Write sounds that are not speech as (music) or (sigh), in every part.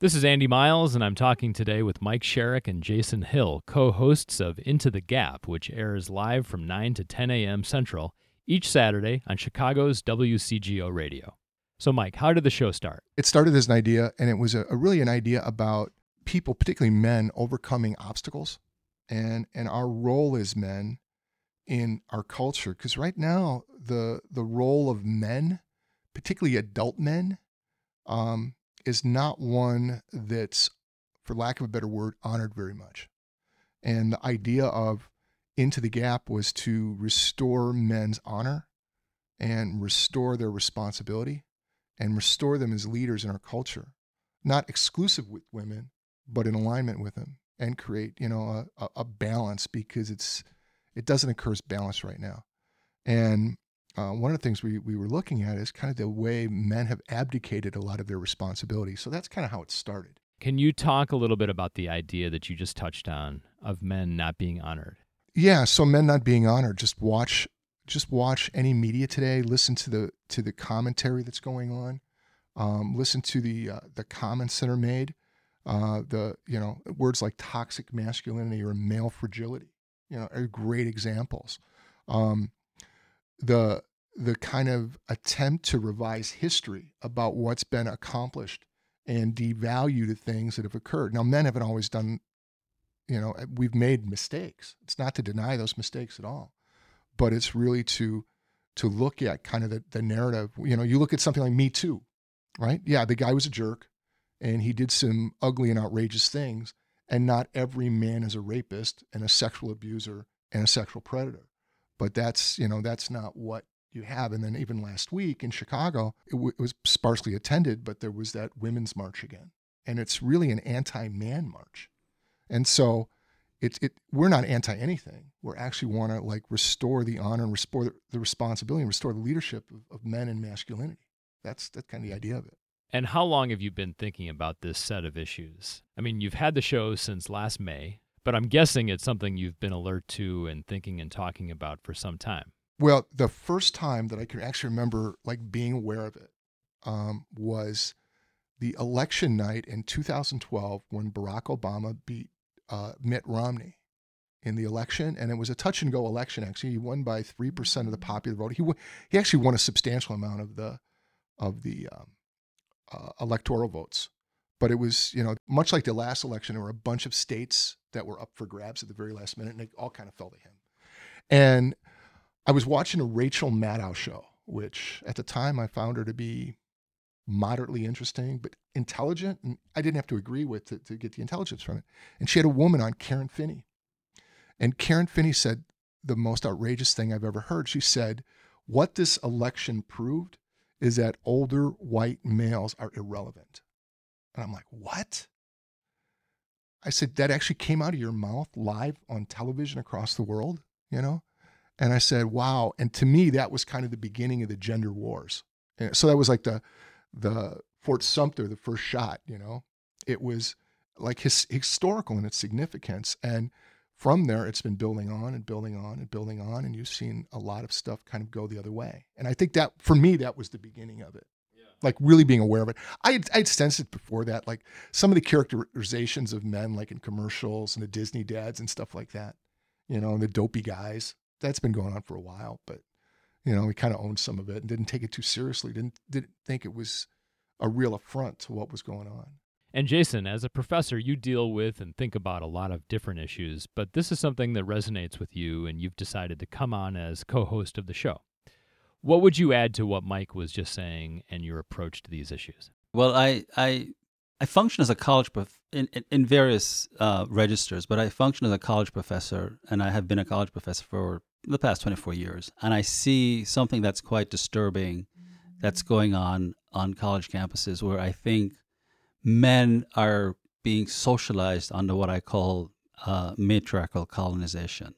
This is Andy Miles, and I'm talking today with Mike Sherrick and Jason Hill, co hosts of Into the Gap, which airs live from 9 to 10 a.m. Central each Saturday on Chicago's WCGO radio. So, Mike, how did the show start? It started as an idea, and it was a, a really an idea about people, particularly men, overcoming obstacles and, and our role as men in our culture. Because right now, the, the role of men, particularly adult men, um, is not one that's, for lack of a better word, honored very much. And the idea of Into the Gap was to restore men's honor and restore their responsibility and restore them as leaders in our culture, not exclusive with women, but in alignment with them and create, you know, a, a balance because it's, it doesn't occur as balance right now. And uh, one of the things we, we were looking at is kind of the way men have abdicated a lot of their responsibility. So that's kind of how it started. Can you talk a little bit about the idea that you just touched on of men not being honored? Yeah, so men not being honored. Just watch, just watch any media today. Listen to the to the commentary that's going on. Um, listen to the uh, the comments that are made. Uh, the you know words like toxic masculinity or male fragility. You know are great examples. Um, the the kind of attempt to revise history about what's been accomplished and devalue the things that have occurred. Now, men haven't always done, you know, eh, we've made mistakes. It's not to deny those mistakes at all, but it's really to to look at kind of the, the narrative. You know, you look at something like Me Too, right? Yeah, the guy was a jerk and he did some ugly and outrageous things, and not every man is a rapist and a sexual abuser and a sexual predator but that's you know that's not what you have. And then even last week in Chicago, it, w- it was sparsely attended, but there was that women's march again, and it's really an anti-man march, and so. It, it, we're not anti anything. We're actually want to like restore the honor and restore the, the responsibility and restore the leadership of, of men and masculinity. That's that's kind of the idea of it. And how long have you been thinking about this set of issues? I mean, you've had the show since last May, but I'm guessing it's something you've been alert to and thinking and talking about for some time. Well, the first time that I can actually remember like being aware of it um, was the election night in 2012 when Barack Obama beat uh, Mitt Romney in the election, and it was a touch and go election. Actually, he won by three percent of the popular vote. He he actually won a substantial amount of the of the um, uh, electoral votes, but it was you know much like the last election, there were a bunch of states that were up for grabs at the very last minute, and it all kind of fell to him. And I was watching a Rachel Maddow show, which at the time I found her to be moderately interesting, but intelligent. And I didn't have to agree with to, to get the intelligence from it. And she had a woman on, Karen Finney. And Karen Finney said the most outrageous thing I've ever heard. She said, What this election proved is that older white males are irrelevant. And I'm like, What? I said, that actually came out of your mouth live on television across the world, you know? And I said, wow. And to me, that was kind of the beginning of the gender wars. And so that was like the, the Fort Sumter, the first shot, you know? It was like his, historical in its significance. And from there, it's been building on and building on and building on. And you've seen a lot of stuff kind of go the other way. And I think that for me, that was the beginning of it like really being aware of it. I had, I'd sensed it before that, like some of the characterizations of men, like in commercials and the Disney dads and stuff like that, you know, and the dopey guys. That's been going on for a while, but you know, we kind of owned some of it and didn't take it too seriously. Didn't didn't think it was a real affront to what was going on. And Jason, as a professor, you deal with and think about a lot of different issues, but this is something that resonates with you, and you've decided to come on as co-host of the show. What would you add to what Mike was just saying and your approach to these issues? Well, I I I function as a college prof in, in, in various uh, registers, but I function as a college professor, and I have been a college professor for the past 24 years. And I see something that's quite disturbing that's going on on college campuses where I think men are being socialized under what I call uh, matriarchal colonization,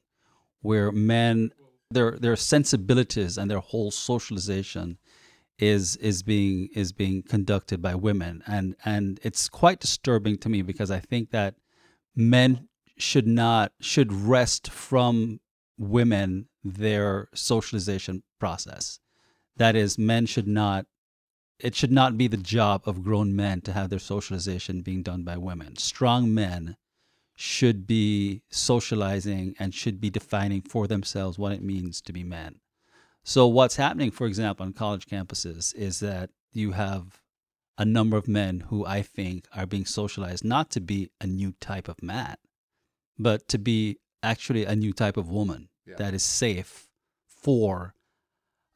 where men their their sensibilities and their whole socialization is is being is being conducted by women and and it's quite disturbing to me because I think that men should not should wrest from women their socialization process that is men should not it should not be the job of grown men to have their socialization being done by women. Strong men should be socializing and should be defining for themselves what it means to be men. So, what's happening, for example, on college campuses is that you have a number of men who I think are being socialized not to be a new type of man, but to be actually a new type of woman Yeah. that is safe for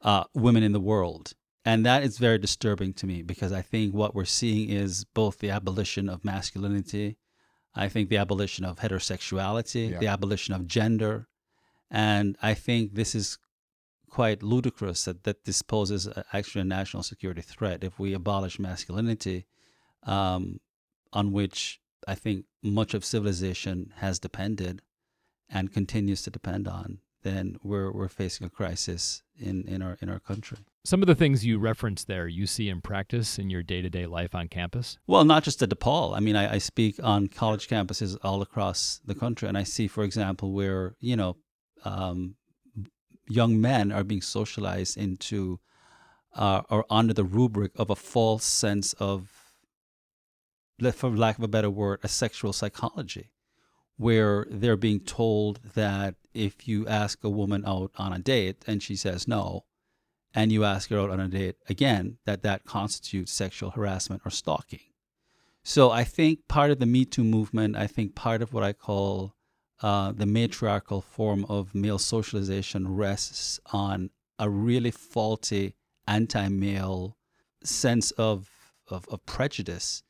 uh, women in the world. And that is very disturbing to me because I think what we're seeing is both the abolition of masculinity, I think the abolition of heterosexuality, Yeah. the abolition of gender. And I think this is quite ludicrous that, that this poses actually a national security threat if we abolish masculinity, um, on which I think much of civilization has depended and continues to depend on. Then we're we're facing a crisis in, in our in our country. Some of the things you reference there, you see in practice in your day to day life on campus. Well, not just at DePaul. I mean, I, I speak on college campuses all across the country, and I see, for example, where you know, um, young men are being socialized into, uh, or under the rubric of a false sense of, for lack of a better word, a sexual psychology, where they're being told that if you ask a woman out on a date and she says no, and you ask her out on a date again, that that constitutes sexual harassment or stalking. So I think part of the Me Too movement, I think part of what I call uh, the matriarchal form of male socialization rests on a really faulty anti-male sense of, of, of prejudice.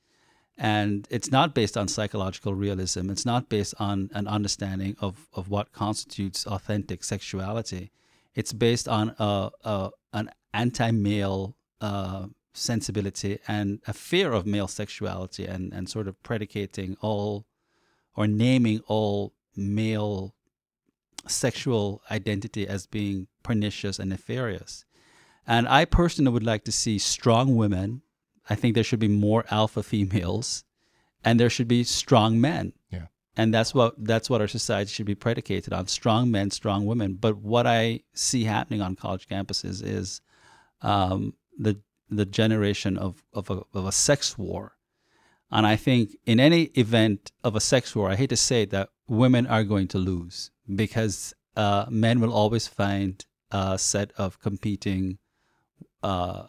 And it's not based on psychological realism. It's not based on an understanding of, of what constitutes authentic sexuality. It's based on a, a an anti-male uh, sensibility and a fear of male sexuality and, and sort of predicating all or naming all male sexual identity as being pernicious and nefarious. And I personally would like to see strong women. I think there should be more alpha females and there should be strong men. Yeah. And that's what that's what our society should be predicated on: strong men, strong women. But what I see happening on college campuses is um, the the generation of of a, of a sex war, and I think in any event of a sex war, I hate to say it, that women are going to lose because uh, men will always find a set of competing. Uh,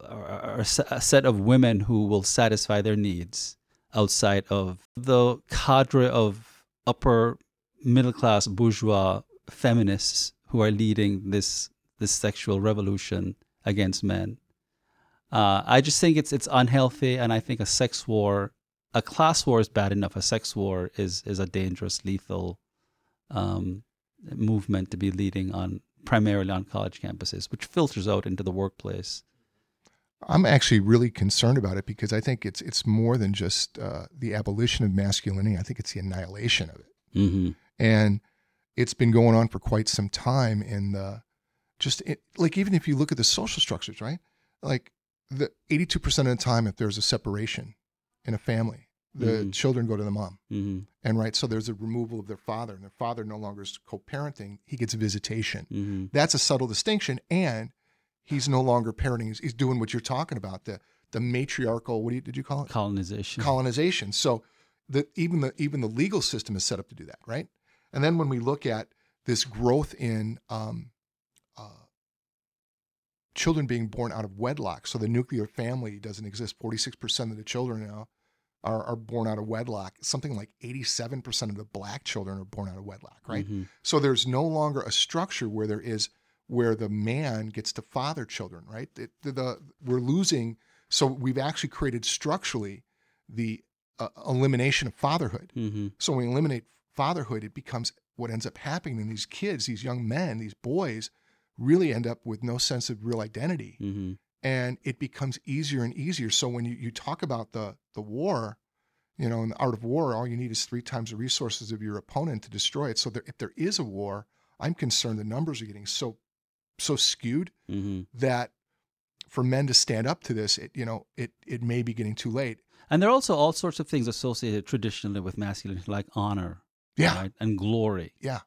or, a set of women who will satisfy their needs outside of the cadre of upper middle class bourgeois feminists who are leading this this sexual revolution against men. Uh, I just think it's it's unhealthy, and I think a sex war, a class war is bad enough. A sex war is is a dangerous, lethal um, movement to be leading on primarily on college campuses, which filters out into the workplace. I'm actually really concerned about it because I think it's it's more than just uh, the abolition of masculinity. I think it's the annihilation of it, Mm-hmm. and it's been going on for quite some time. In the just it, like even if you look at the social structures, right? Like the 82 percent of the time, if there's a separation in a family, the Mhm. children go to the mom, Mm-hmm. and right, so there's a removal of their father, and their father no longer is co-parenting. He gets visitation. Mm-hmm. That's a subtle distinction, and he's no longer parenting. He's, he's doing what you're talking about the the matriarchal. What do you, did you call it? Colonization. Colonization. So the even the even the legal system is set up to do that, right? And then when we look at this growth in um, uh, children being born out of wedlock, so the nuclear family doesn't exist. Forty six percent of the children now are, are born out of wedlock. Something like eighty seven percent of the black children are born out of wedlock, right? Mhm. So there's no longer a structure where there is where the man gets to father children, right? It, the, the we're losing. So we've actually created structurally the uh, elimination of fatherhood. Mhm. So when we eliminate fatherhood, it becomes what ends up happening. And these kids, these young men, these boys, really end up with no sense of real identity, Mhm. and it becomes easier and easier. So when you, you talk about the the war, you know, in the art of war, all you need is three times the resources of your opponent to destroy it. So there, if there is a war, I'm concerned the numbers are getting so so skewed Mhm. that for men to stand up to this, it you know, it it may be getting too late. And there are also all sorts of things associated traditionally with masculinity, like honor, Yeah, right, and glory, yeah,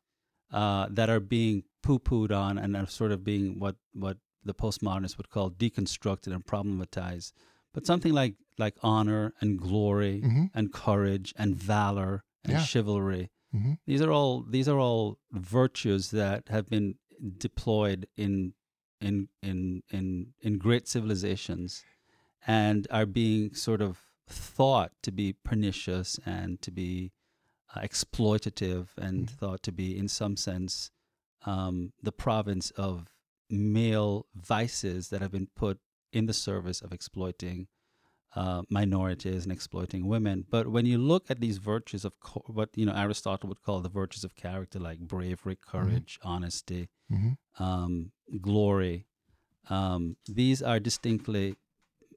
uh, that are being poo-pooed on and are sort of being what what the postmodernists would call deconstructed and problematized. But something like like honor and glory hmm and courage and valor and Yeah. chivalry. hmm These are all these are all virtues that have been deployed in in in in in great civilizations and are being sort of thought to be pernicious and to be uh, exploitative and Mhm. thought to be in some sense um, the province of male vices that have been put in the service of exploiting uh, minorities and exploiting women. But when you look at these virtues of co- what you know Aristotle would call the virtues of character, like bravery, courage, honesty, hmm um, glory, um, these are distinctly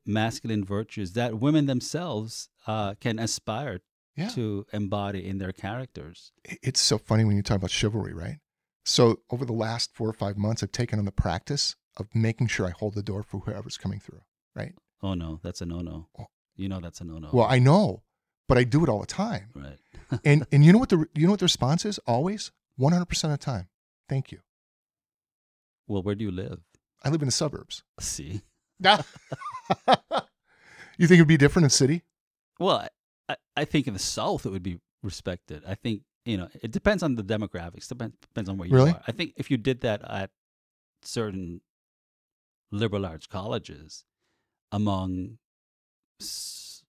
masculine virtues that women themselves uh, can aspire Yeah. to embody in their characters. It's so funny when you talk about chivalry, right? So over the last four or five months, I've taken on the practice of making sure I hold the door for whoever's coming through, right? Oh no, that's a no-no. Oh. You know that's a no-no. Well, I know, but I do it all the time. right. (laughs) And and you know what the you know what the response is? Always, one hundred percent of the time. Thank you. Well, where do you live? I live in the suburbs. See. (laughs) you think it'd be different in city? Well, I, I think in the South it would be respected. I think you know it depends on the demographics. Depends depends on where you Really? are. I think if you did that at certain liberal arts colleges among s-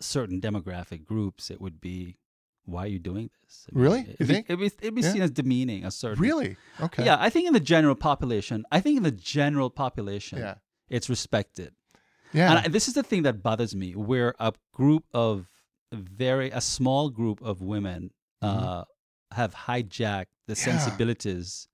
certain demographic groups, it would be why are you doing this? I Really? You It'd be, think? it'd be, it'd be Yeah. seen as demeaning. A certain Really? Okay. Yeah, I think in the general population, I think in the general population, Yeah. it's respected. Yeah. And I, this is the thing that bothers me, where a group of very, a small group of women uh, have hijacked the Mm-hmm. Yeah. sensibilities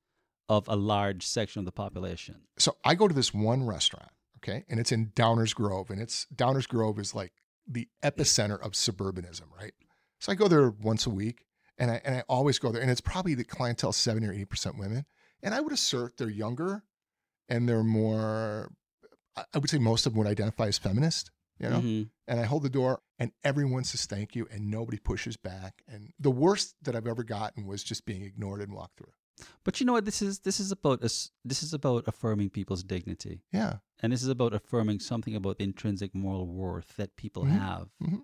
of a large section of the population. so I go to this one restaurant, okay, and it's in Downers Grove, and it's Downers Grove is like the epicenter of suburbanism, right? So I go there once a week, and I and I always go there, and it's probably the clientele seventy or eighty percent women, and I would assert they're younger, and they're more. I- would say most of them would identify as feminist, you know. Mhm. And I hold the door, and everyone says thank you, and nobody pushes back. And the worst that I've ever gotten was just being ignored and walked through. But you know what? This is this is about us. This is about affirming people's dignity, Yeah, and this is about affirming something about the intrinsic moral worth that people Mhm. have. Mhm.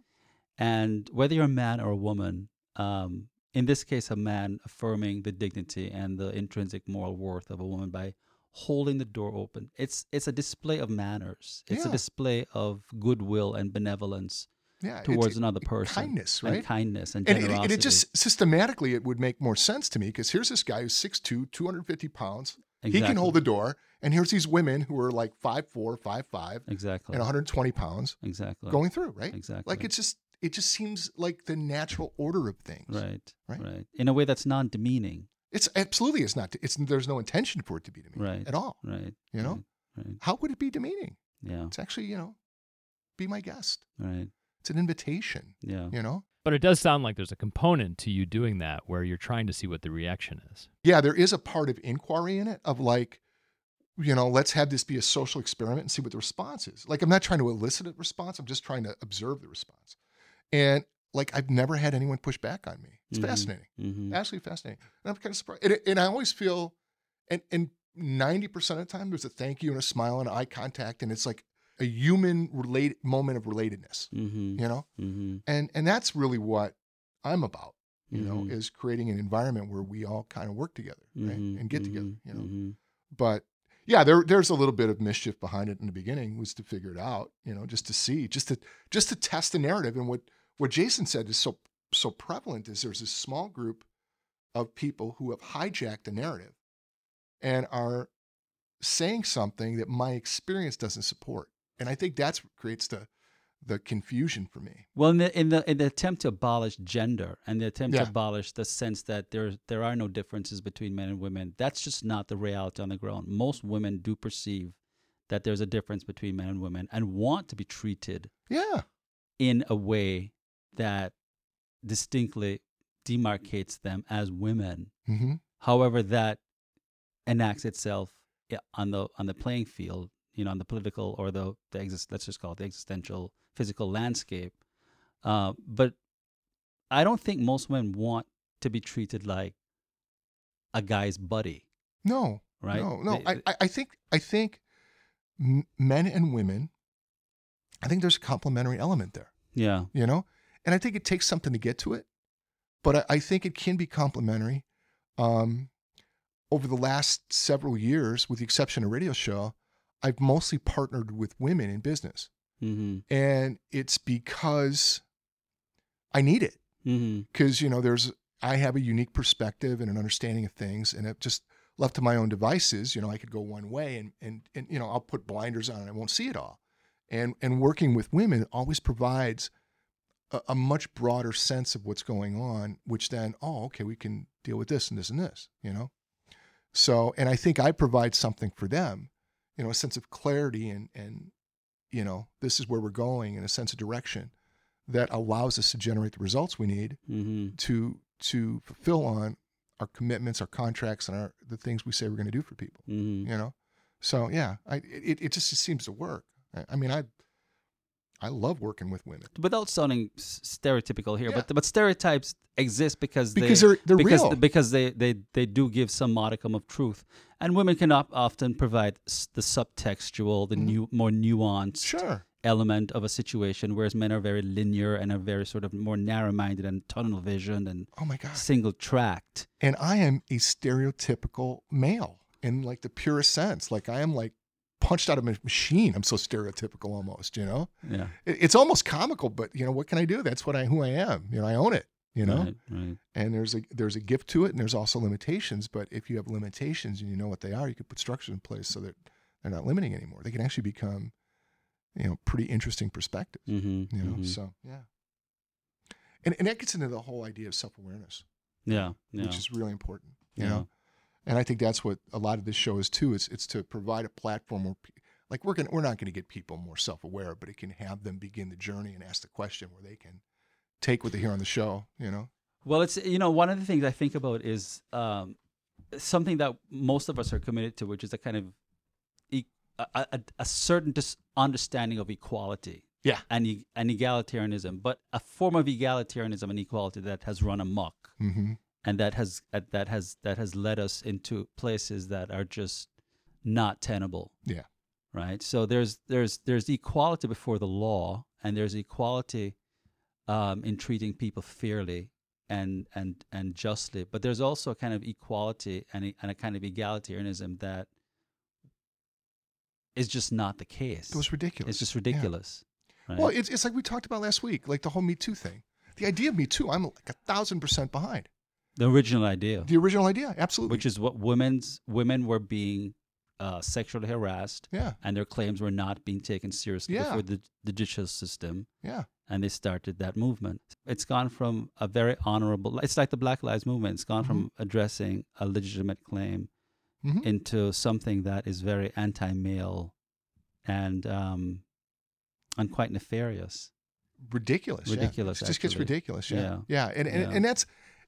And whether you're a man or a woman, um, in this case, a man affirming the dignity and the intrinsic moral worth of a woman by holding the door open. It's it's a display of manners. It's a display of goodwill and benevolence yeah. towards another person. kindness, and right? kindness and and it, generosity. and it just systematically it would make more sense to me because here's this guy who's 6'2 250 pounds he can hold the door and here's these women who are like 5'4 5'5 exactly and 120 pounds exactly going through right exactly like it's just it just seems like the natural order of things right, Right. right in a way that's non-demeaning. it's absolutely it's not it's there's no intention for it to be demeaning Right. at all Right. You know? Right. right. how would it be demeaning Yeah. it's actually you know be my guest Right. It's an invitation Yeah. you know But it does sound like there's a component to you doing that where you're trying to see what the reaction is. yeah, there is a part of inquiry in it of like, you know, let's have this be a social experiment and see what the response is. Like, I'm not trying to elicit a response, I'm just trying to observe the response. And like, I've never had anyone push back on me. It's Mhm. fascinating, Mm-hmm. absolutely fascinating. And I'm kind of surprised. And, and I always feel, and, and 90% of the time, there's a thank you and a smile and eye contact. And it's like a human relate moment of relatedness, Mm-hmm. you know? Mm-hmm. And, and that's really what I'm about. You know, Mhm. is creating an environment where we all kind of work together right? Mhm, and get together. mhm, You know, but yeah, there there's a little bit of mischief behind it in the beginning was to figure it out, you know, just to see, just to just to test the narrative. And what what Jason said is so so prevalent is there's this small group of people who have hijacked the narrative and are saying something that my experience doesn't support. And I think that's what creates the the confusion for me. Well, in the, in the in the attempt to abolish gender and the attempt Yeah. to abolish the sense that there there are no differences between men and women, that's just not the reality on the ground. Most women do perceive that there's a difference between men and women and want to be treated Yeah. in a way that distinctly demarcates them as women. hmm However, that enacts itself on the on the playing field, you know, on the political or the the exist, let's just call it the existential physical landscape. Uh, but I don't think most women want to be treated like a guy's buddy. No. right? No, no. They- I, I- I think I think men and women. I think there's a complementary element there. yeah. You know, and I think it takes something to get to it, but I, I think it can be complementary. Um, over the last several years, with the exception of radio show, I've mostly partnered with women in business, Mm-hmm. and it's because I need it. Mm-hmm. because you know there's I have a unique perspective and an understanding of things, and it just left to my own devices, you know, I could go one way, and and and you know I'll put blinders on and I won't see it all, and and working with women always provides a, a much broader sense of what's going on, which then oh okay we can deal with this and this and this, you know, so and I think I provide something for them, you know, a sense of clarity and and you know this is where we're going and a sense of direction that allows us to generate the results we need Mm-hmm. to to fulfill on our commitments, our contracts, and our the things we say we're going to do for people. Mm-hmm. You know, so yeah, I it, it just seems to work. I, I mean, I I love working with women Without sounding stereotypical here, Yeah. but but stereotypes exist because because they they're they're because real. because they, they they do give some modicum of truth, and women can op- often provide s- the subtextual, the Mhm. new more nuanced sure, element of a situation, whereas men are very linear and are very sort of more narrow-minded and tunnel vision and oh my god, single tracked. and I am a stereotypical male in like the purest sense. Like I am like punched out of a machine. I'm so stereotypical almost. You know, Yeah, it, it's almost comical, but you know what can I do? That's what I who I am. You know, I own it. You know. right, right. and there's a there's a gift to it and there's also limitations but if you have limitations and you know what they are you can put structures in place so that they're not limiting anymore they can actually become you know pretty interesting perspectives Mm-hmm, you know so yeah and, and that gets into the whole idea of self-awareness yeah, yeah, which is really important you Yeah. know and i think that's what a lot of this show is too it's it's to provide a platform where like we're gonna we're not going to get people more self-aware but it can have them begin the journey and ask the question where they can take what they hear on the show you know Well, it's you know one of the things I think about is um, something that most of us are committed to, which is a kind of e- a, a, a certain dis- understanding of equality. Yeah. and e- and egalitarianism, but a form of egalitarianism and equality that has run amok, mm-hmm. and that has that has that has led us into places that are just not tenable. Yeah. Right. So there's there's there's equality before the law, and there's equality um, in treating people fairly and and and justly. But there's also a kind of equality and a, and a kind of egalitarianism that is just not the case. it was ridiculous It's just Yeah. ridiculous. Right? Well, it's, it's like we talked about last week, like the whole Me Too thing. The idea of Me Too, I'm like a thousand percent behind. the original idea. The original idea, absolutely. which is what women's women were being uh, sexually harassed yeah, and their claims were not being taken seriously Yeah. before the, the judicial system yeah, and they started that movement it's gone from a very honorable it's like the black lives movement it's gone from addressing a legitimate claim Mhm. into something that is very anti-male and um and quite nefarious ridiculous. yeah. Ridiculous, It just gets ridiculous. Yeah, Yeah. yeah, and and, Yeah. and that's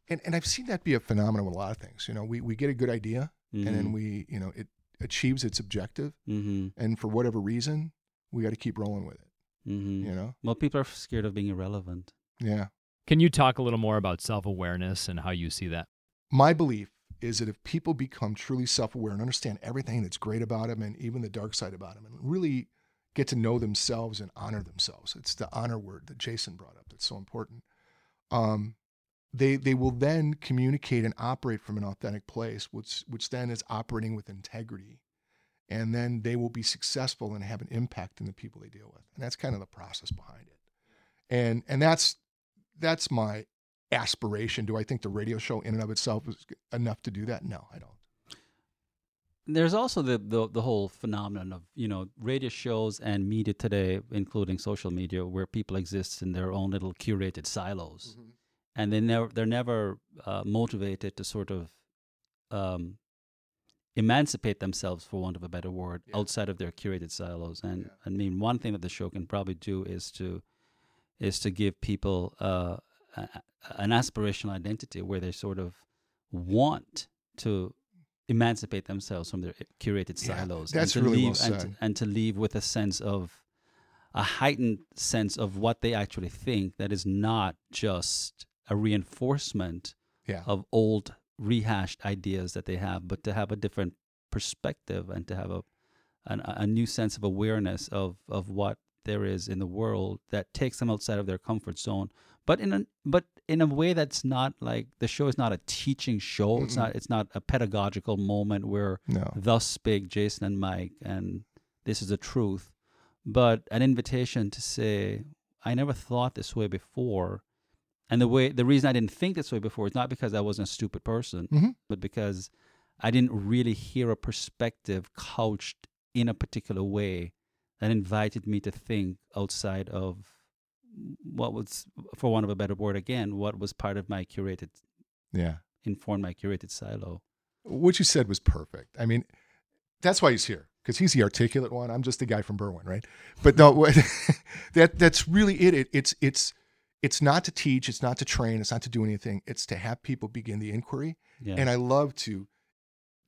and, and I've seen that be a phenomenon with a lot of things. You know, we we get a good idea, and Mm-hmm. then we you know it achieves its objective, hmm and for whatever reason, we got to keep rolling with it. Hmm You know, well people are scared of being irrelevant yeah. Can you talk a little more about self awareness and how you see that? my belief is that if people become truly self-aware and understand everything that's great about them and even the dark side about them and really get to know themselves and honor themselves it's the honor word that jason brought up that's so important um, they they will then communicate and operate from an authentic place which which then is operating with integrity and then they will be successful and have an impact in the people they deal with and that's kind of the process behind it and and that's that's my aspiration. Do I think the radio show in and of itself is enough to do that? No, I don't. there's also the, the the whole phenomenon of you know radio shows and media today including social media where people exist in their own little curated silos and they never they're never uh, motivated to sort of um, emancipate themselves for want of a better word Yeah. outside of their curated silos and Yeah. i mean one thing that the show can probably do is to is to give people uh, a, an aspirational identity where they sort of want to emancipate themselves from their curated silos. Yeah, that's and to really well leave and, to, and to leave with a sense of a heightened sense of what they actually think that is not just a reinforcement Yeah. of old rehashed ideas that they have but to have a different perspective and to have a an, a new sense of awareness of of what there is in the world that takes them outside of their comfort zone but in a but in a way that's not like the show is not a teaching show it's not it's not a pedagogical moment where No. thus spake Jason and Mike, and this is the truth. But an invitation to say, I never thought this way before. And the way the reason I didn't think this way before is not because I wasn't a stupid person, Mhm. but because I didn't really hear a perspective couched in a particular way that invited me to think outside of what was, for want of a better word, again, what was part of my curated, Yeah. informed my curated silo. What you said was perfect. I mean, that's why he's here because he's the articulate one. I'm just the guy from Berwyn, right? But no, (laughs) that that's really it. it. It's it's it's not to teach. It's not to train. It's not to do anything. It's to have people begin the inquiry. Yeah. And I love to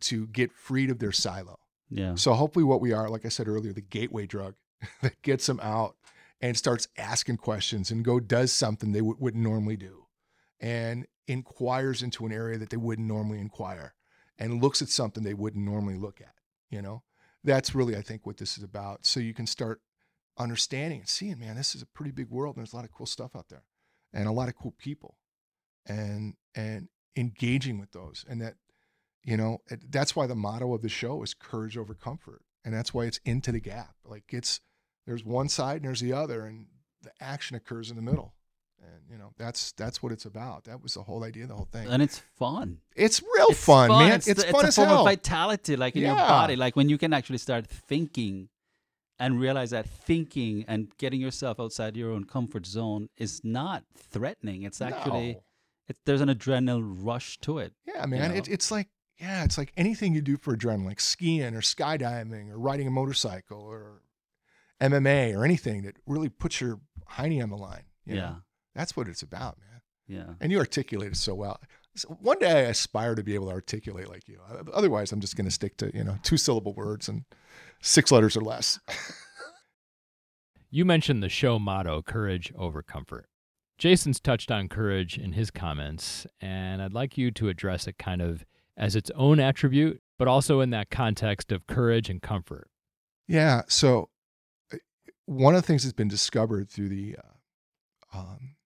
to get freed of their silo. yeah. So hopefully, what we are, like I said earlier, the gateway drug (laughs) that gets them out and starts asking questions and go does something they w- wouldn't normally do, and inquires into an area that they wouldn't normally inquire, and looks at something they wouldn't normally look at. You know, that's really I think what this is about. So you can start understanding and seeing, man, this is a pretty big world, and there's a lot of cool stuff out there, and a lot of cool people, and and engaging with those, and that you know it- that's why the motto of the show is courage over comfort and that's why it's into the gap like it's there's one side and there's the other and the action occurs in the middle and you know that's that's what it's about. That was the whole idea of the whole thing. And it's fun. it's real It's fun, man. It's, it's, the- fun it's as a form hell. of vitality, like in your body, like when you can actually start thinking and realize that thinking and getting yourself outside your own comfort zone is not threatening. It's actually No. it, there's an adrenaline rush to it. yeah man know? it, it's like yeah it's like anything you do for adrenaline like skiing or skydiving or riding a motorcycle or mma or anything that really puts your hiney on the line you yeah, know? that's what it's about man yeah. and you articulate it so well. So one day I aspire to be able to articulate like you. Otherwise, I'm just going to stick to you know two syllable words and six letters or less. (laughs) You mentioned the show motto, courage over comfort. Jason's touched on courage in his comments, and I'd like you to address it kind of as its own attribute, but also in that context of courage and comfort. yeah. So uh, one of the things that's been discovered through the uh, um,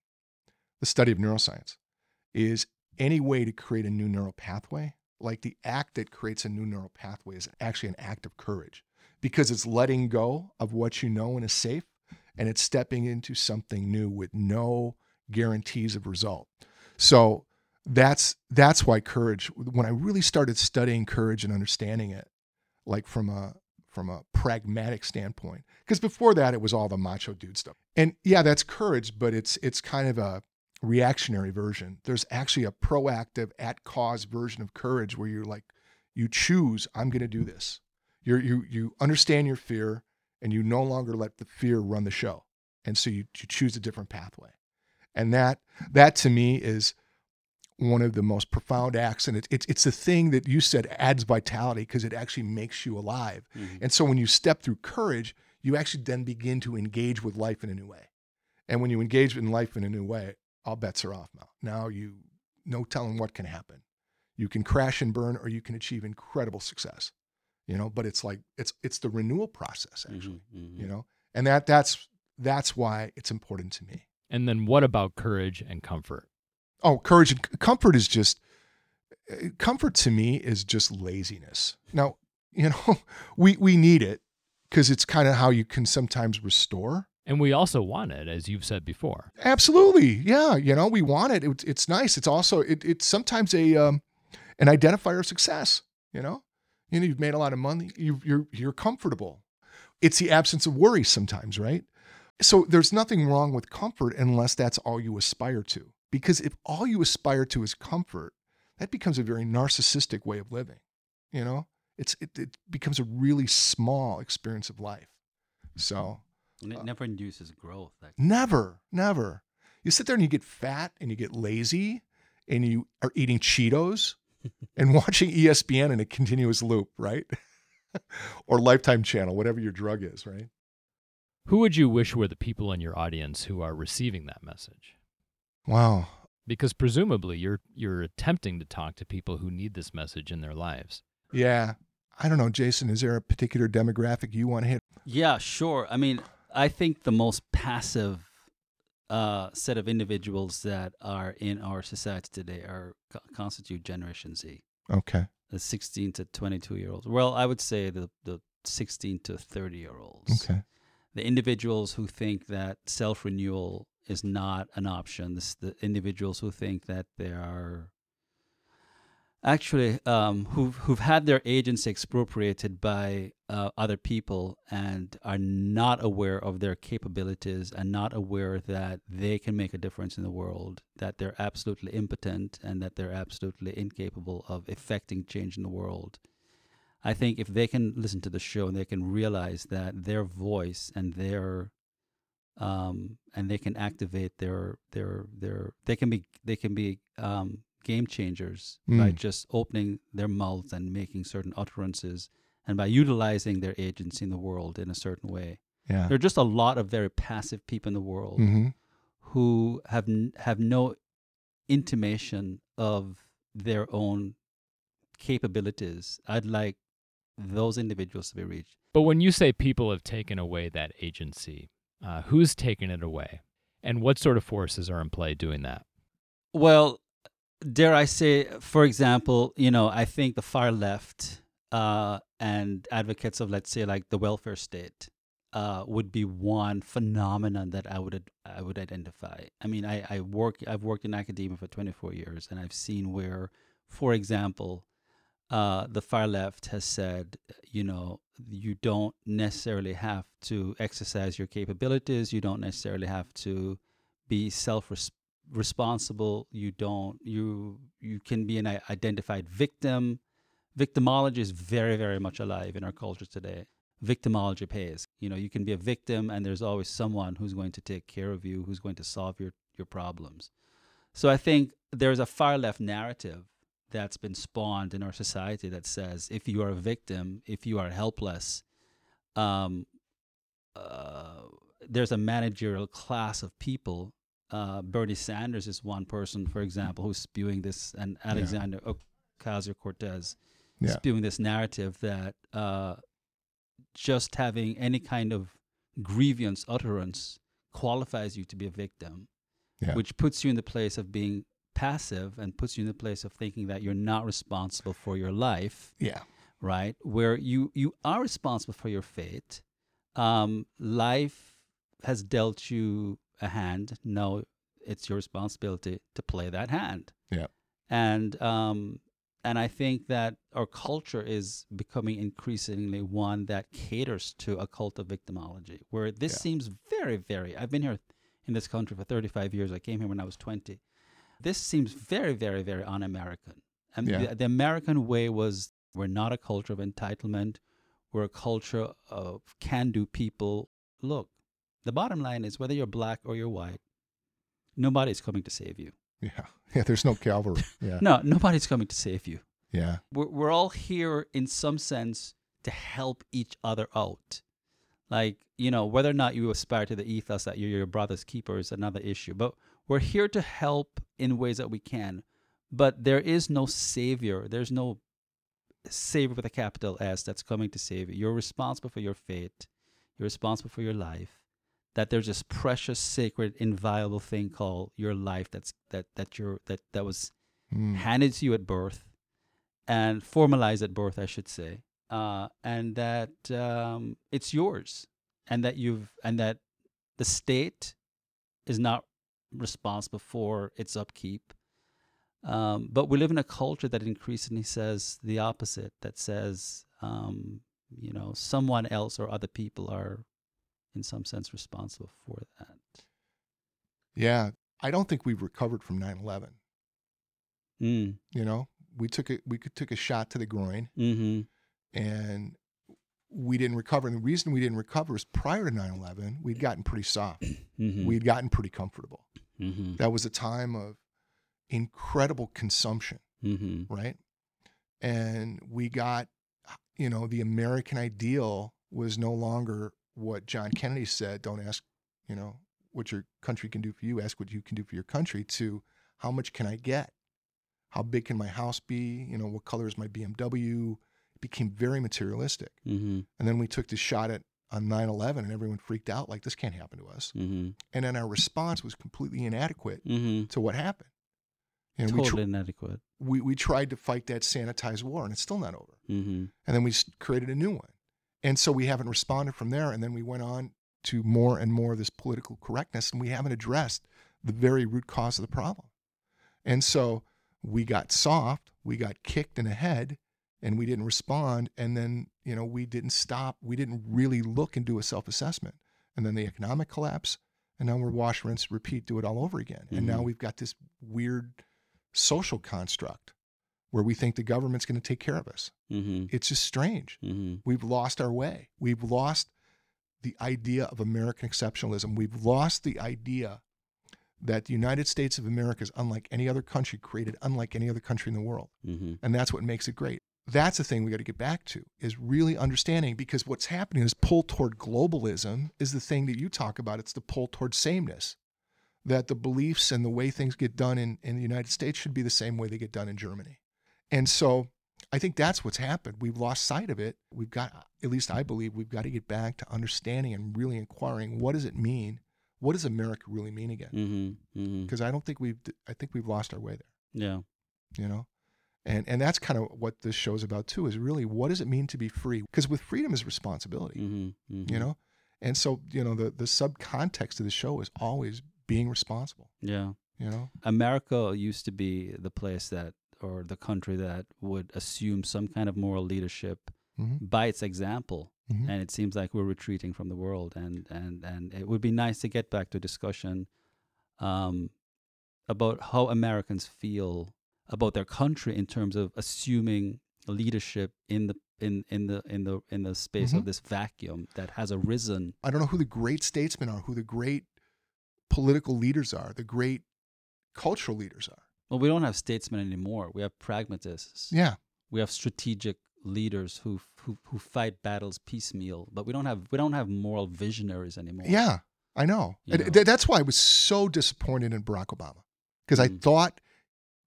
the study of neuroscience is any way to create a new neural pathway. Like the act that creates a new neural pathway is actually an act of courage because it's letting go of what you know and is safe and it's stepping into something new with no guarantees of result. So that's that's why courage when I really started studying courage and understanding it like from a from a pragmatic standpoint because before that it was all the macho dude stuff. And yeah, that's courage, but it's it's kind of a reactionary version. There's actually a proactive at cause version of courage where you're like you choose I'm going to do this. You're, you you understand your fear and you no longer let the fear run the show. And so you, you choose a different pathway. And that that to me is one of the most profound acts. And it, it's it's the thing that you said adds vitality because it actually makes you alive. Mhm. And so when you step through courage, you actually then begin to engage with life in a new way. And when you engage in life in a new way, all bets are off now. Now you no telling what can happen. You can crash and burn or you can achieve incredible success. You know, but it's like it's it's the renewal process actually, Mhm, mhm. you know. And that that's that's why it's important to me. And then what about courage and comfort? Oh, courage and comfort is just uh, comfort to me is just laziness. Now, you know, (laughs) we we need it because it's kind of how you can sometimes restore. And we also want it, as you've said before. Absolutely, yeah. You know, we want it. it it's nice. It's also it, it's sometimes a um, an identifier of success. You know, you know, you've made a lot of money. You, you're you're comfortable. It's the absence of worry sometimes, right? So there's nothing wrong with comfort unless that's all you aspire to. Because if all you aspire to is comfort, that becomes a very narcissistic way of living. You know, it's it, it becomes a really small experience of life. So And uh, it never induces growth. Never, never. You sit there and you get fat and you get lazy and you are eating Cheetos and watching ESPN in a continuous loop, right? (laughs) or Lifetime Channel, whatever your drug is, right? Who would you wish were the people in your audience who are receiving that message? Wow. Because presumably you're you're attempting to talk to people who need this message in their lives. Yeah. I don't know, Jason, is there a particular demographic you want to hit? Yeah, sure. I mean, I think the most passive uh, set of individuals that are in our society today are constitute Generation Z. Okay. The 16 to 22 year olds. Well, I would say the the 16 to 30 year olds. Okay. The individuals who think that self renewal is not an option. This, the individuals who think that they are actually um, who've who've had their agency expropriated by uh, other people and are not aware of their capabilities and not aware that they can make a difference in the world, that they're absolutely impotent and that they're absolutely incapable of effecting change in the world. I think if they can listen to the show and they can realize that their voice and their um, and they can activate their their their they can be they can be um, game changers mm. by just opening their mouths and making certain utterances and by utilizing their agency in the world in a certain way. Yeah. There are just a lot of very passive people in the world mm-hmm. who have n- have no intimation of their own capabilities. I'd like those individuals to be reached. But when you say people have taken away that agency, uh, who's taken it away? And what sort of forces are in play doing that? Well, dare I say, for example, you know, I think the far left uh, and advocates of, let's say, like the welfare state uh, would be one phenomenon that I would I would identify. I mean, I, I work I've worked in academia for 24 years, and I've seen where, for example, uh, the far left has said, you know, you don't necessarily have to exercise your capabilities. You don't necessarily have to be self responsible. You don't. You you can be an identified victim. Victimology is very very much alive in our culture today. Victimology pays. You know, you can be a victim, and there's always someone who's going to take care of you, who's going to solve your your problems. So I think there's a far left narrative that's been spawned in our society that says if you are a victim, if you are helpless, um, uh, there's a managerial class of people. Uh, Bernie Sanders is one person, for example, who's spewing this, and Alexander yeah. Ocasio Cortez yeah. spewing this narrative that uh, just having any kind of grievance utterance qualifies you to be a victim, yeah. which puts you in the place of being passive and puts you in the place of thinking that you're not responsible for your life. Yeah. Right? Where you you are responsible for your fate. Um, life has dealt you a hand. No, it's your responsibility to play that hand. Yeah. And um, and I think that our culture is becoming increasingly one that caters to a cult of victimology, where this yeah. seems very, very. I've been here in this country for 35 years. I came here when I was 20. This seems very, very, very un American. And yeah. the, the American way was we're not a culture of entitlement, we're a culture of can do people. Look, the bottom line is whether you're black or you're white, nobody's coming to save you. Yeah. (laughs) Yeah. There's no cavalry. Yeah. no, nobody's coming to save you. Yeah. We're, we're all here in some sense to help each other out. Like, you know, whether or not you aspire to the ethos that you're your brother's keeper is another issue. But we're here to help in ways that we can, but there is no savior. There's no savior with a capital S that's coming to save you. You're responsible for your fate. You're responsible for your life. That there's this precious, sacred, inviolable thing called your life that's that that you're that that was mm. handed to you at birth and formalized at birth, I should say, uh, and that um, it's yours, and that you've and that the state is not responsible for its upkeep. Um, but we live in a culture that increasingly says the opposite, that says, um, you know, someone else or other people are, in some sense, responsible for that. Yeah. I don't think we've recovered from 9 11. Mm. You know, we took a, we took a shot to the groin mm-hmm. and we didn't recover. And the reason we didn't recover is prior to 9 11, we'd gotten pretty soft. (clears throat) Mm-hmm. We'd gotten pretty comfortable. Mm-hmm. That was a time of incredible consumption, mm-hmm. right? And we got, you know, the American ideal was no longer what John Kennedy said don't ask, you know, what your country can do for you, ask what you can do for your country, to how much can I get? How big can my house be? You know, what color is my BMW? became very materialistic. Mm-hmm. And then we took the shot at on 9/11 and everyone freaked out like this can't happen to us. Mm-hmm. And then our response was completely inadequate Mm-hmm. to what happened. And we, Totally tr- inadequate. we we tried to fight that sanitized war and it's still not over. Mm-hmm. And then we created a new one. And so we haven't responded from there and then we went on to more and more of this political correctness and we haven't addressed the very root cause of the problem. And so we got soft, we got kicked in the head and we didn't respond and then, you know, we didn't stop, we didn't really look and do a self-assessment. And then the economic collapse and now we're wash rinse repeat do it all over again. And now Mhm. we've got this weird social construct where we think the government's going to take care of us. Mm-hmm. It's just strange. Mm-hmm. We've lost our way. We've lost the idea of American exceptionalism. We've lost the idea that the United States of America is unlike any other country, created unlike any other country in the world. Mm-hmm. And that's what makes it great. That's the thing we got to get back to is really understanding because what's happening is pull toward globalism is the thing that you talk about. It's the pull toward sameness. That the beliefs and the way things get done in, in the United States should be the same way they get done in Germany. And so I think that's what's happened. We've lost sight of it. We've got, at least I believe, we've got to get back to understanding and really inquiring what does it mean? What does America really mean again? Mm-hmm. Mm-hmm. Because I don't think we've, I think we've lost our way there Yeah. you know and and that's kind of what this show's about too is really what does it mean to be free because with freedom is responsibility Mm-hmm. Mm-hmm. you know and so you know the the subcontext of the show is always being responsible Yeah. you know America used to be the place that, or the country that would assume some kind of moral leadership Mhm. by its example. Mhm. And it seems like we're retreating from the world. And, and, and it would be nice to get back to discussion um, about how Americans feel about their country in terms of assuming leadership in the in, in the in the in the space Mhm. of this vacuum that has arisen. i don't know who the great statesmen are who the great political leaders are the great cultural leaders are Well, we don't have statesmen anymore. We have pragmatists. yeah we have strategic leaders who who who fight battles piecemeal, but we don't have we don't have moral visionaries anymore. yeah i know, You know. th- that's why i was so disappointed in barack obama because i Mm. thought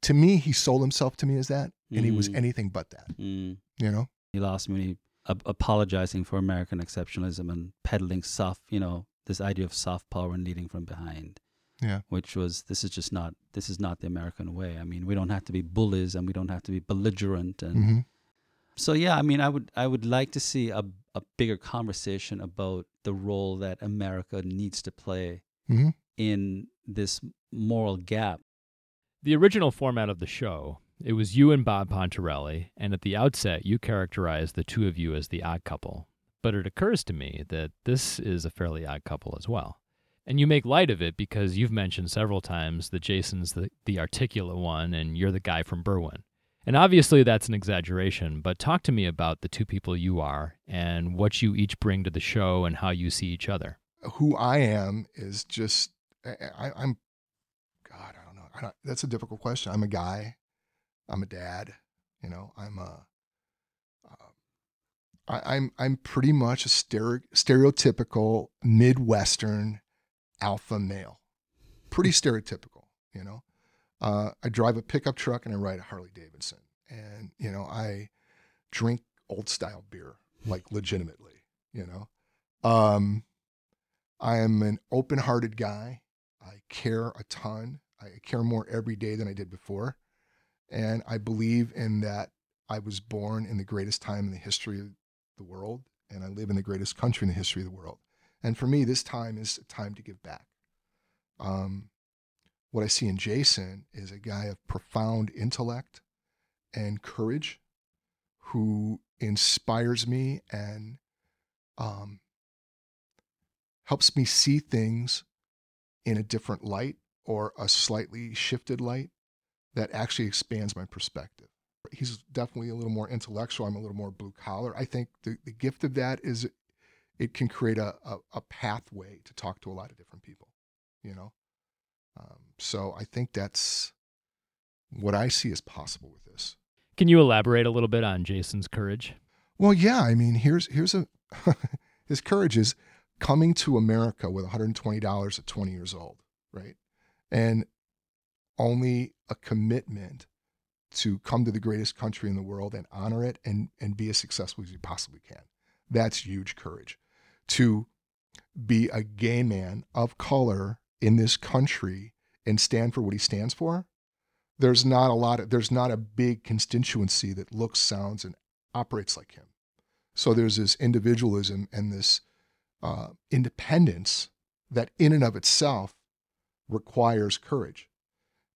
to me he sold himself to me as that and he was Mhm. anything but that Mm. you know He lost me apologizing for American exceptionalism and peddling soft, you know, this idea of soft power and leading from behind. Yeah. Which was this is just not this is not the American way. I mean, we don't have to be bullies and we don't have to be belligerent and hmm So yeah, I mean, I would I would like to see a a bigger conversation about the role that America needs to play hmm in this moral gap. The original format of the show, it was you and Bob Pontarelli, and at the outset, you characterized the two of you as the odd couple. But it occurs to me that this is a fairly odd couple as well. And you make light of it because you've mentioned several times that Jason's the, the articulate one and you're the guy from Berwyn. And obviously that's an exaggeration, but talk to me about the two people you are and what you each bring to the show and how you see each other. who I am is just I, I'm God. I don't know. I don't, that's a difficult question. I'm a guy. I'm a dad. You know. I'm a. Uh, I, I'm I'm pretty much a stere- stereotypical Midwestern alpha male. Pretty stereotypical. You know. Uh, I drive a pickup truck and I ride a Harley Davidson, and you know I drink old style beer like legitimately. You know. Um, I am an open hearted guy. I care a ton. I care more every day than I did before. And I believe in that I was born in the greatest time in the history of the world, and I live in the greatest country in the history of the world. And for me, this time is time to give back. Um, what I see in Jason is a guy of profound intellect and courage who inspires me and um, helps me see things in a different light or a slightly shifted light that actually expands my perspective. He's definitely a little more intellectual. I'm a little more blue collar. I think the, the gift of that is it can create a, a, a pathway to talk to a lot of different people, you know? Um, so I think that's what I see as possible with this. Can you elaborate a little bit on Jason's courage? Well, yeah. I mean, here's here's a (laughs) his courage is coming to America with $120 at 20 years old, right? And only a commitment to come to the greatest country in the world and honor it and, and be as successful as you possibly can. That's huge courage. To be a gay man of color in this country and stand for what he stands for, there's not a lot of, there's not a big constituency that looks, sounds, and operates like him. So there's this individualism and this uh, independence that, in and of itself, requires courage.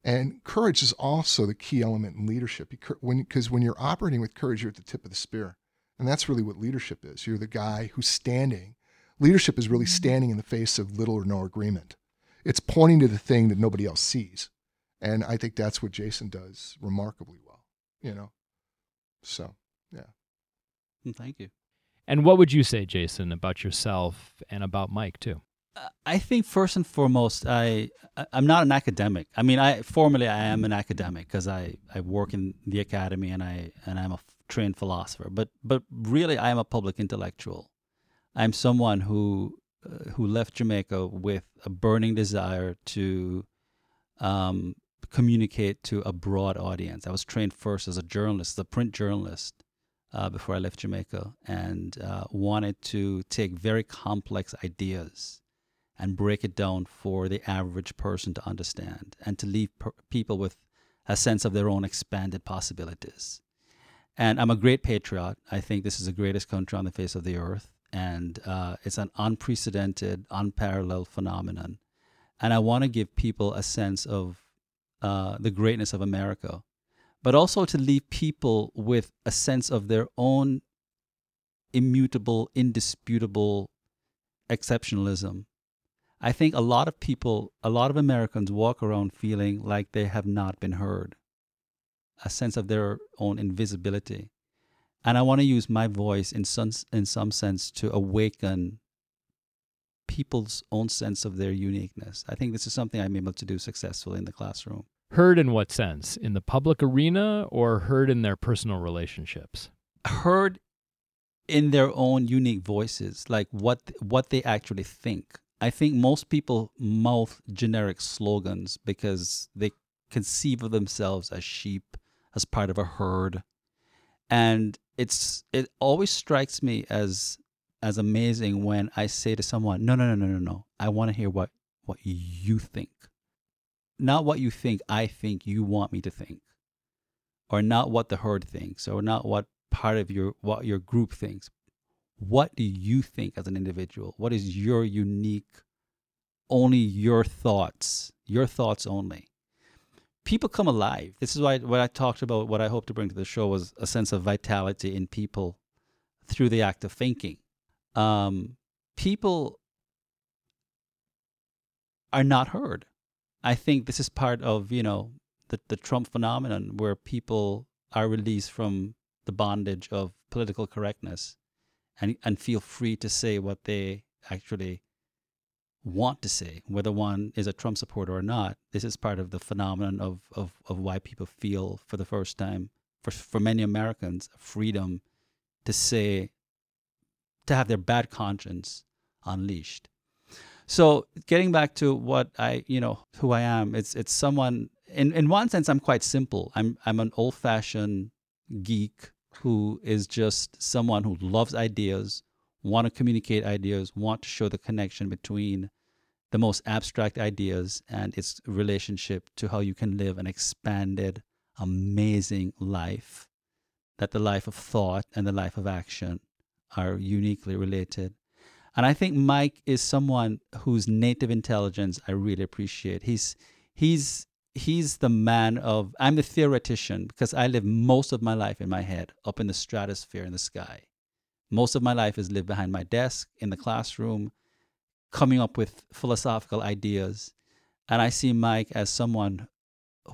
And courage is also the key element in leadership because when, when you're operating with courage, you're at the tip of the spear. And that's really what leadership is. You're the guy who's standing. Leadership is really standing in the face of little or no agreement. It's pointing to the thing that nobody else sees. And I think that's what Jason does remarkably well, you know? So, yeah. Mm, thank you. And what would you say, Jason, about yourself and about Mike too? Uh, I think first and foremost, I I'm not an academic. I mean, I formally I am an academic because I, I work in the academy and I and I'm a trained philosopher. But but really, I am a public intellectual. I'm someone who uh, who left Jamaica with a burning desire to um, communicate to a broad audience. I was trained first as a journalist, a print journalist, uh, before I left Jamaica, and uh, wanted to take very complex ideas and break it down for the average person to understand and to leave per- people with a sense of their own expanded possibilities. And I'm a great patriot. I think this is the greatest country on the face of the earth. And uh, it's an unprecedented, unparalleled phenomenon. And I want to give people a sense of uh, the greatness of America, but also to leave people with a sense of their own immutable, indisputable exceptionalism I think a lot of people, a lot of Americans walk around feeling like they have not been heard, a sense of their own invisibility. And I want to use my voice in some, in some sense to awaken people's own sense of their uniqueness. I think this is something I'm able to do successfully in the classroom. Heard in what sense? In the public arena or heard in their personal relationships? Heard in their own unique voices, like what what they actually think. I think most people mouth generic slogans because they conceive of themselves as sheep, as part of a herd. And it's it always strikes me as as amazing when I say to someone, no, no, no, no, no, no. I want to hear what what you think. Not what you think I think you want me to think. Or not what the herd thinks, or not what part of your what your group thinks, what do you think as an individual? What is your unique, only your thoughts, your thoughts only? People come alive. This is why what I talked about, what I hope to bring to the show was a sense of vitality in people through the act of thinking. Um, people are not heard. I think this is part of, you know, the, the Trump phenomenon where people are released from the bondage of political correctness and and feel free to say what they actually want to say, whether one is a Trump supporter or not. This is part of the phenomenon of, of, of why people feel for the first time, for, for many Americans, freedom to say, to have their bad conscience unleashed. So getting back to what I, you know, who I am, it's it's someone in, in one sense I'm quite simple. I'm I'm an old fashioned geek who is just someone who loves ideas, want to communicate ideas, want to show the connection between the most abstract ideas and its relationship to how you can live an expanded, amazing life. That the life of thought and the life of action are uniquely related. And I think Mike is someone whose native intelligence I really appreciate. He's he's he's the man of i'm the theoretician because i live most of my life in my head up in the stratosphere in the sky most of my life is lived behind my desk in the classroom coming up with philosophical ideas. And i see mike as someone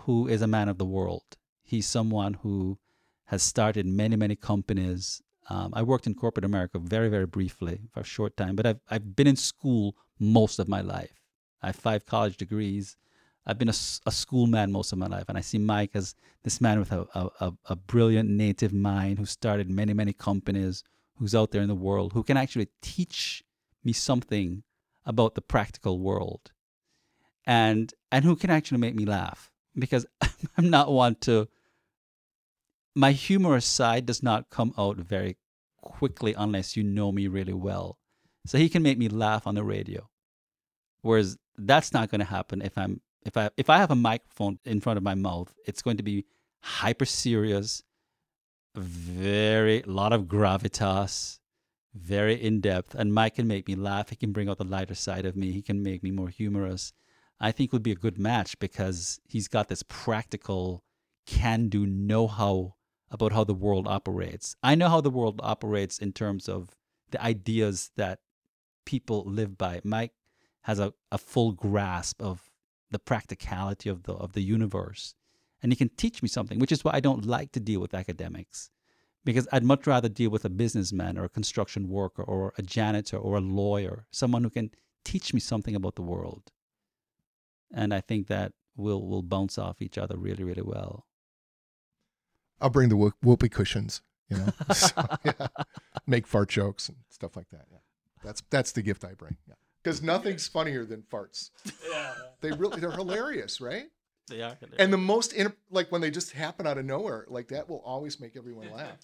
who is a man of the world. He's someone who has started many many companies. Um, i worked in corporate america very very briefly for a short time but I've, I've been in school most of my life. I have five college degrees. I've been a, a schoolman most of my life, and I see Mike as this man with a, a, a brilliant native mind who started many, many companies, who's out there in the world, who can actually teach me something about the practical world, and and who can actually make me laugh because (laughs) I'm not one to my humorous side does not come out very quickly unless you know me really well. So he can make me laugh on the radio. Whereas that's not going to happen if I'm if I if I have a microphone in front of my mouth, it's going to be hyper serious, very a lot of gravitas, very in depth. And Mike can make me laugh. He can bring out the lighter side of me. He can make me more humorous. I think would be a good match because he's got this practical, can do know how about how the world operates. I know how the world operates in terms of the ideas that people live by. Mike has a, a full grasp of the practicality of the of the universe. And he can teach me something, which is why I don't like to deal with academics. Because I'd much rather deal with a businessman or a construction worker or a janitor or a lawyer, someone who can teach me something about the world and I think that we'll we'll bounce off each other really really well. I'll bring the whoop- whoopee cushions, you know, (laughs) so, yeah. make fart jokes and stuff like that. Yeah, that's that's the gift I bring. Yeah, because nothing's funnier than farts. Yeah, They really they're hilarious, right? They are. And the most in, like when they just happen out of nowhere, like that will always make everyone laugh.